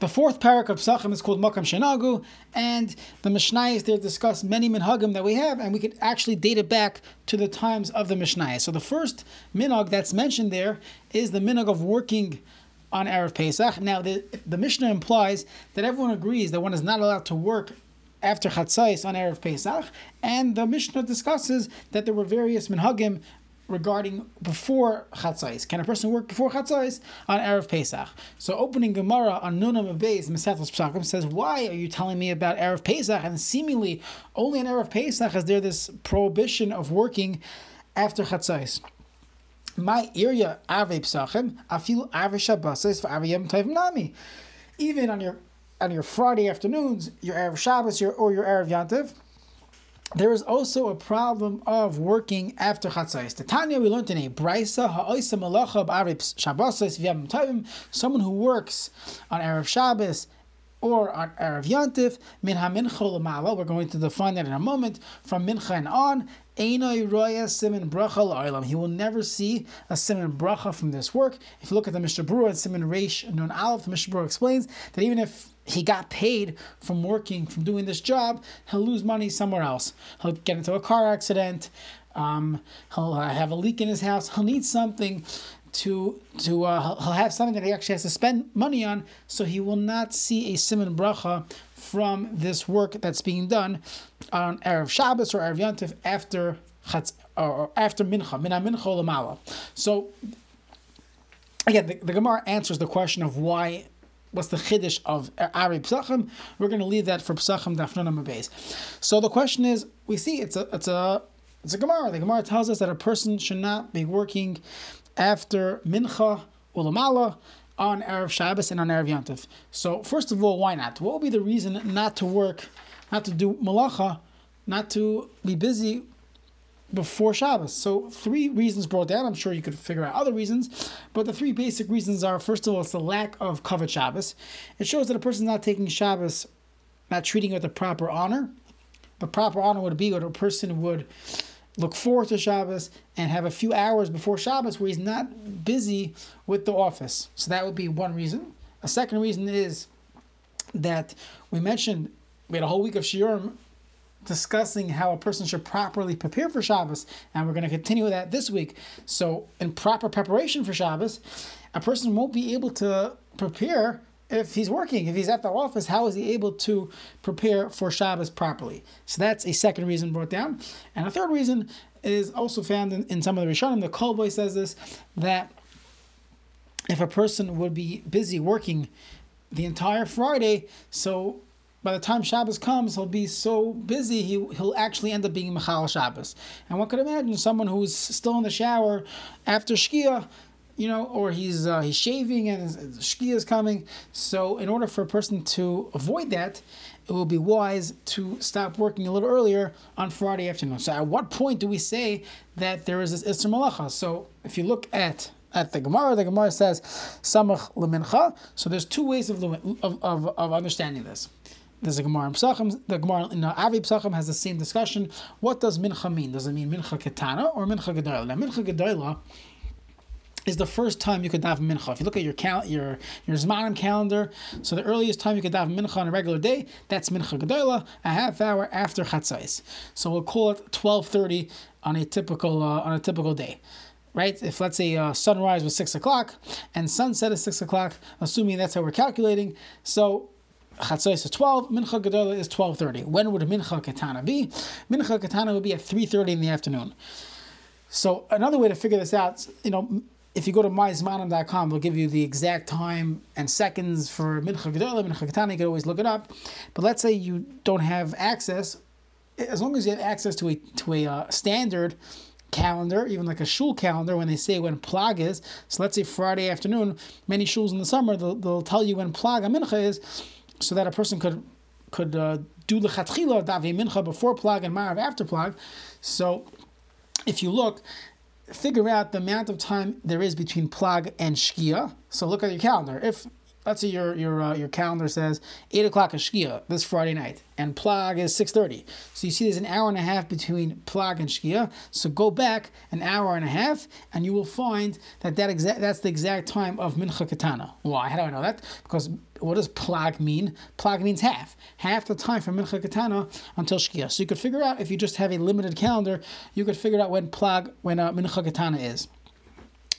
The fourth parak of Psachim is called Makam Shenagu, and the Mishnayos there discuss many minhagim that we have, and we could actually date it back to the times of the Mishnayos. So the first minhag that's mentioned there is the minhag of working on Erev Pesach. Now, the, the Mishnah implies that everyone agrees that one is not allowed to work after Chatzais on Erev Pesach, and the Mishnah discusses that there were various minhagim regarding before Chatzais. Can a person work before Chatzais on Erev Pesach? So opening Gemara on Nunam Abayz, Maseches Pesachim says, why are you telling me about Erev Pesach? And seemingly only on Erev Pesach is there this prohibition of working after Chatzais. My area Ave Pesachim, Afil Ave Shabbos for Ave Yom Tov Nami. Even on your on your Friday afternoons, your Erev Shabbos your, or your Erev Yantiv, there is also a problem of working after Chatzais. The Tanya we learned in a Braisa Ha'oisa Malacha B'Arib Shabbos. Someone who works on Erev Shabbos or on Erev Yantif Min HaMincha L'Mala. We're going to define that in a moment. From Mincha and on, Einoi Roya Simin Bracha L'Olam. He will never see a Simin Bracha from this work. If you look at the Mishnah and Simin Reish Nun Aleph, the Mishnah Berurah explains that even if he got paid from working, from doing this job, he'll lose money somewhere else. He'll get into a car accident. Um, he'll have a leak in his house. He'll need something to to uh, he'll have something that he actually has to spend money on. So he will not see a simon bracha from this work that's being done on erev Shabbos or erev Yantif after chatz, or after mincha mina mincha lamala. So again, the, the Gemara answers the question of why what's the chiddush of Ari Psachim. We're going to leave that for Psachim Dafnunam Abayz. So the question is, we see it's a it's a it's a Gemara. The Gemara tells us that a person should not be working after Mincha Ulamala on Erev Shabbos and on Erev Yantif. So first of all, why not? What will be the reason not to work, not to do malacha, not to be busy before Shabbos. So three reasons brought down. I'm sure you could figure out other reasons, but the three basic reasons are: first of all, it's the lack of kavod Shabbos. It shows that a person's not taking Shabbos, not treating it with the proper honor. The proper honor would be what a person would look forward to Shabbos and have a few hours before Shabbos where he's not busy with the office. So that would be one reason. A second reason is that we mentioned we had a whole week of Shiurim discussing how a person should properly prepare for Shabbos, and we're going to continue with that this week. So, in proper preparation for Shabbos, a person won't be able to prepare if he's working. If he's at the office, how is he able to prepare for Shabbos properly? So that's a second reason brought down. And a third reason is also found in, in some of the Rishonim. The Kol Bo says this that if a person would be busy working the entire Friday, so by the time Shabbos comes, he'll be so busy he he'll actually end up being Machal Shabbos. And one could imagine someone who's still in the shower after Shkia, you know, or he's uh, he's shaving and Shkia is coming. So in order for a person to avoid that, it will be wise to stop working a little earlier on Friday afternoon. So at what point do we say that there is this Isra Malacha? So if you look at at the Gemara, the Gemara says Samach Lemincha. So there's two ways of, of, of, of understanding this. There's a Gemara in Psachim. The Gemara in Avi Psachim has the same discussion. What does mincha mean? Does it mean mincha ketana or mincha gedola? Now, mincha gedola is the first time you could daven mincha. If you look at your cal- your your Zmanim calendar, so the earliest time you could daven mincha on a regular day, that's mincha gedola, a half hour after chatzais. So we'll call it twelve thirty on a typical uh, on a typical day right? If let's say uh, sunrise was six o'clock and sunset is six o'clock, assuming that's how we're calculating, so Chatzos is 12, Mincha Gedola is 12.30. When would Mincha Katana be? Mincha Katana would be at 3.30 in the afternoon. So another way to figure this out, you know, if you go to myzmanim.com, they'll give you the exact time and seconds for Mincha Gedola, Mincha Katana, you can always look it up. But let's say you don't have access, as long as you have access to a, to a uh, standard calendar, even like a shul calendar, when they say when plag is. So let's say Friday afternoon, many shuls in the summer, they'll, they'll tell you when plag mincha is so that a person could could uh, do the chatchila davi mincha before plag and marav after plag. So, if you look, figure out the amount of time there is between plag and shkia. So look at your calendar. If let's say your your uh, your calendar says eight o'clock is Shkia this Friday night, and Plag is six thirty. So you see, there's an hour and a half between Plag and Shkia. So go back an hour and a half, and you will find that that exact that's the exact time of Mincha Katana. Why? How do I know that? Because what does Plag mean? Plag means half, half the time from Mincha Katana until Shkia. So you could figure out if you just have a limited calendar, you could figure out when Plag when uh, Mincha Katana is.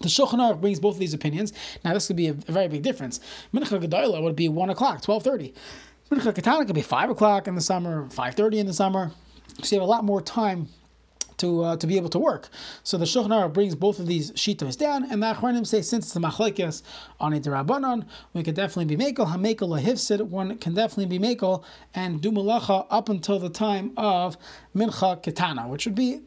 The Shulchan Aruch brings both of these opinions. Now, this could be a, a very big difference. Mincha Gedola would be 1 o'clock, 12.30. Mincha Katana could be 5 o'clock in the summer, 5.30 in the summer. So you have a lot more time to uh, to be able to work. So the Shulchan Aruch brings both of these shitos down, and the Achronim say since it's a machlekes on a derabanan, we could definitely be mekel hamekel lahivsid. One can definitely be mekel and do malacha up until the time of mincha ketana, which would be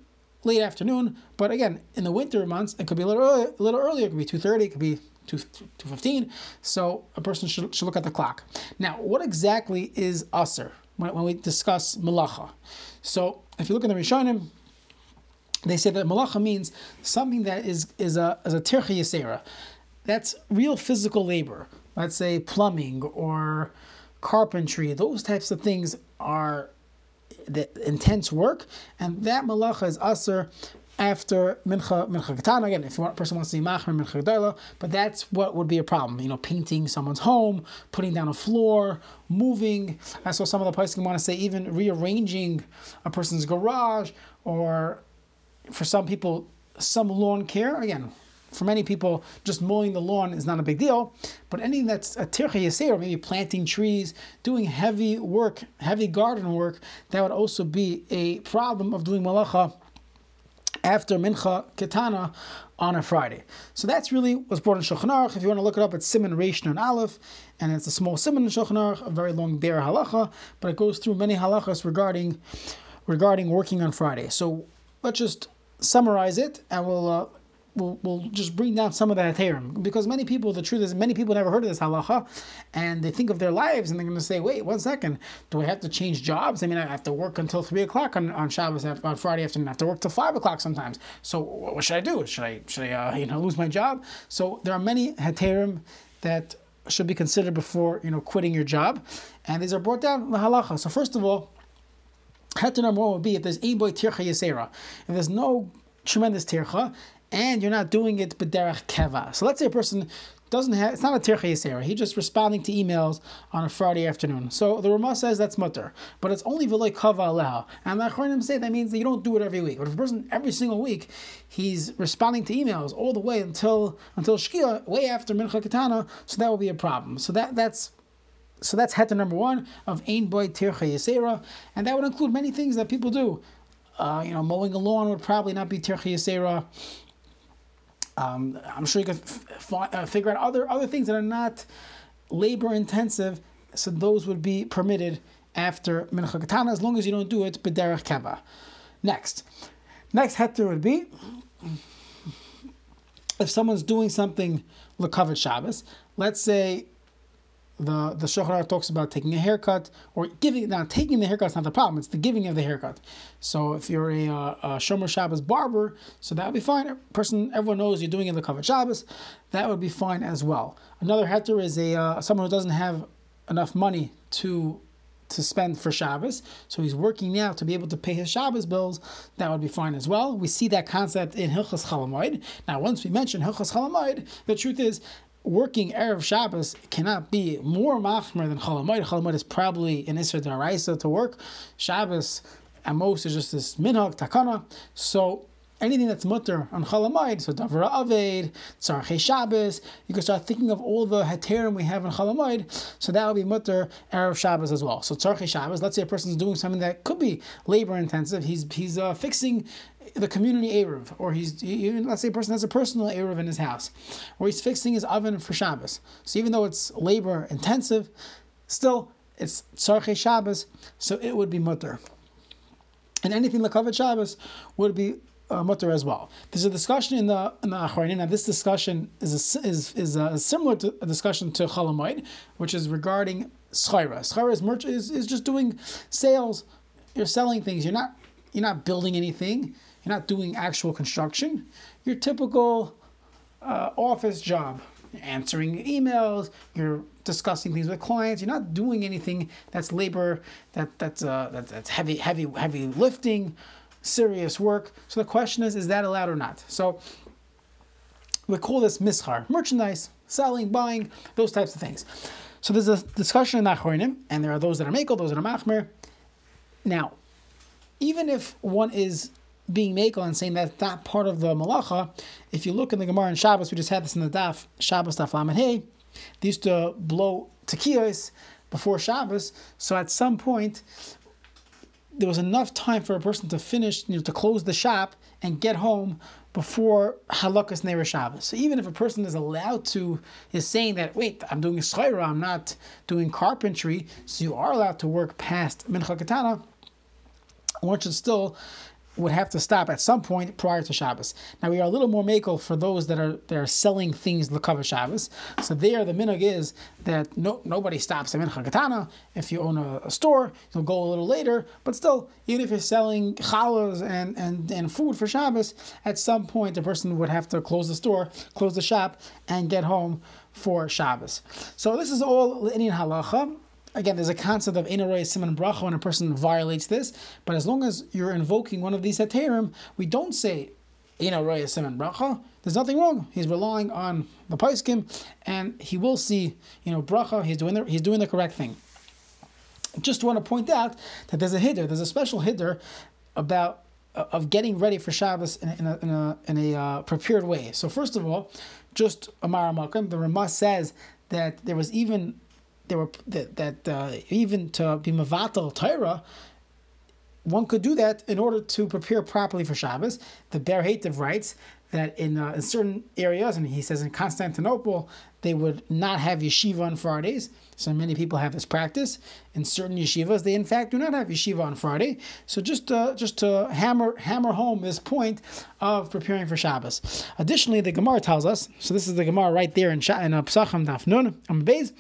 late afternoon. But again, in the winter months, it could be a little earlier. A little earlier. It could be two thirty. It could be two two fifteen. So a person should, should look at the clock. Now, what exactly is aser when, when we discuss malacha? So if you look in the Rishonim, they say that malacha means something that is is a is a tircha yisera. That's real physical labor. Let's say plumbing or carpentry. Those types of things are the intense work, and that malacha is aser after mincha mincha katana. Again, if a person wants to be machmer mincha gedala, but that's what would be a problem. You know, painting someone's home, putting down a floor, moving. I saw some of the places want to say even rearranging a person's garage, or for some people, some lawn care. Again, for many people, just mowing the lawn is not a big deal. But anything that's a tircha yaser, maybe planting trees, doing heavy work, heavy garden work, that would also be a problem of doing malacha after mincha ketana on a Friday. So that's really what's brought in Shulchan Aruch. If you want to look it up, it's Simon Reish and Aleph, and it's a small Simon in Shulchan Aruch, a very long Biur Halacha, but it goes through many halachas regarding regarding working on Friday. So let's just summarize it, and we'll. Uh, we'll, we'll just bring down some of that heterim because many people the truth is many people never heard of this halacha and they think of their lives and they're going to say wait one second. Do I have to change jobs? I mean I have to work until three o'clock on, on Shabbos on Friday afternoon. I have to work till five o'clock sometimes. So what should I do? Should I should I uh, you know lose my job? So there are many heterim that should be considered before you know quitting your job and these are brought down the halacha. So first of all heter number one would be if there's a boy tircha yisera. If there's no tremendous tircha and you're not doing it b'derech keva. So let's say a person doesn't have, it's not a tircha yisera, he's just responding to emails on a Friday afternoon. So the Ramah says that's mutter, but it's only v'loy kava aleha. And the Achronim say that means that you don't do it every week. But if a person every single week, he's responding to emails all the way until until Shkia, way after Mincha Katana, so that will be a problem. So that that's so that's heter number one of Ein Boy Tircha Yisera, and that would include many things that people do. Uh, you know, mowing a lawn would probably not be Tircha Yisera. Um, I'm sure you can f- uh, figure out other other things that are not labor intensive, so those would be permitted after mincha katana as long as you don't do it b'derech keva. Next, next heter would be if someone's doing something lekavod Shabbos. Let's say the the Shulchan talks about taking a haircut or giving. Now, taking the haircut is not the problem; it's the giving of the haircut. So, if you're a, uh, a Shomer Shabbos barber, so that would be fine. A person, everyone knows you're doing it in the Kavod Shabbos, that would be fine as well. Another heter is a uh, someone who doesn't have enough money to to spend for Shabbos, so he's working now to be able to pay his Shabbos bills. That would be fine as well. We see that concept in Hilchas Chalamoid. Now, once we mention Hilchas Chalamoid, the truth is working Erev Shabbos cannot be more machmer than Cholamoid. Cholamoid is probably an Isra Daraisa to work. Shabbos at most is just this minhag takana. So anything that's mutter on Cholamoid, so Davra Aved, Tzarche Shabbos, you can start thinking of all the heterim we have in Cholamoid, so that would be mutter Erev Shabbos as well. So Tzarche Shabbos, let's say a person's doing something that could be labor intensive, he's, he's uh, fixing the community Eruv, or he's even let's say a person has a personal Eruv in his house, or he's fixing his oven for Shabbos. So even though it's labor intensive, still it's Tzarche Shabbos, so it would be mutter. And anything lekavod Shabbos would be uh, mutter as well. There's a discussion in the in the Achronim. Now, this discussion is a, is is a, similar to a discussion to Chalamoid, which is regarding schayra. Schayra is, merch, is is just doing sales. You're selling things. You're not you're not building anything. You're not doing actual construction. Your typical uh, office job, you're answering emails, you're discussing things with clients. You're not doing anything that's labor that that's uh, that, that's heavy heavy heavy lifting, serious work. So the question is, is that allowed or not? So we call this mishar, merchandise, selling, buying, those types of things. So there's a discussion in Achronim, and there are those that are makel, those that are machmer. Now, even if one is being makel and saying that that part of the malacha, if you look in the Gemara in Shabbos, we just had this in the daf, Shabbos daf lamed hey, they used to blow tekios before Shabbos. So at some point, there was enough time for a person to finish, you know, to close the shop and get home before halakas neighbor Shabbos. So even if a person is allowed to, is saying that, wait, I'm doing a I'm not doing carpentry, so you are allowed to work past mincha katana, one should still would have to stop at some point prior to Shabbos. Now we are a little more makel for those that are that are selling things to cover Shabbos. So there, the minhag is that no nobody stops at mincha katana. If you own a, a, store, you'll go a little later. But still, even if you're selling challahs and, and and food for Shabbos, at some point the person would have to close the store, close the shop, and get home for Shabbos. So this is all Indian halacha again, there's a concept of Einaroy Simon Bracha when a person violates this, but as long as you're invoking one of these Heterim, we don't say Einaroy Simon Bracha. There's nothing wrong. He's relying on the Paiskim, and he will see, you know, Bracha, he's doing the, he's doing the correct thing. Just want to point out that there's a hiddur, there's a special hiddur about uh, of getting ready for Shabbos in, in a, in a, in a uh, prepared way. So first of all, just Amar Makam, the Ramah says that there was even there were that, that uh, even to be mavatal Torah, one could do that in order to prepare properly for Shabbos. The Ber writes that in, uh, in certain areas, and he says in Constantinople, they would not have yeshiva on Fridays. So many people have this practice. In certain yeshivas, they in fact do not have yeshiva on Friday. So just uh, just to hammer hammer home this point of preparing for Shabbos. Additionally, the Gemara tells us. So this is the Gemara right there in Sha- in uh, Pesachim Daf Nun Beis.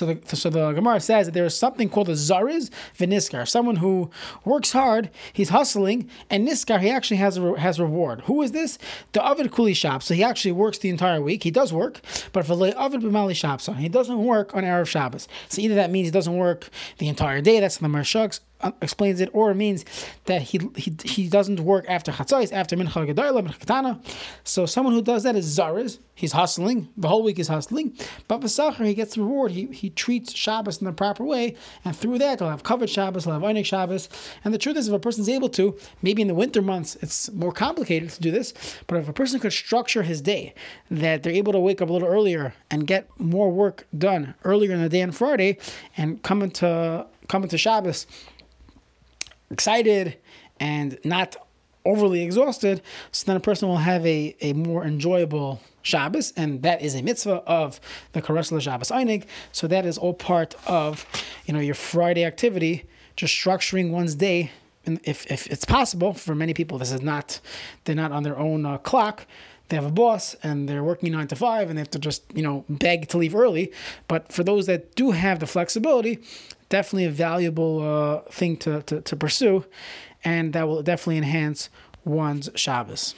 So the so the Gemara says that there is something called a zariz v'niskar, someone who works hard, he's hustling, and niskar he actually has a has reward. Who is this? The avid kuli shop. So he actually works the entire week. He does work, but for the avid b'mali shop, he doesn't work on erev Shabbos. So either that means he doesn't work the entire day. That's the Marshuks, uh, Uh, explains it, or means that he he, he doesn't work after chatzos, after mincha gedayla, mincha. So someone who does that is zariz. He's hustling the whole week. Is hustling, but v'sacher he gets the reward. He he treats Shabbos in the proper way, and through that he'll have covered Shabbos, he'll have einik Shabbos. And the truth is, if a person's able to, maybe in the winter months it's more complicated to do this, but if a person could structure his day, that they're able to wake up a little earlier and get more work done earlier in the day on Friday, and come into come into Shabbos excited and not overly exhausted, so then a person will have a, a more enjoyable Shabbos, and that is a mitzvah of the Karasla Shabbos Einig. So that is all part of you know your Friday activity, just structuring one's day. And if, if it's possible for many people, this is not they're not on their own uh, clock. They have a boss and they're working nine to five, and they have to just you know beg to leave early. But for those that do have the flexibility, definitely a valuable uh, thing to, to, to pursue, and that will definitely enhance one's Shabbos.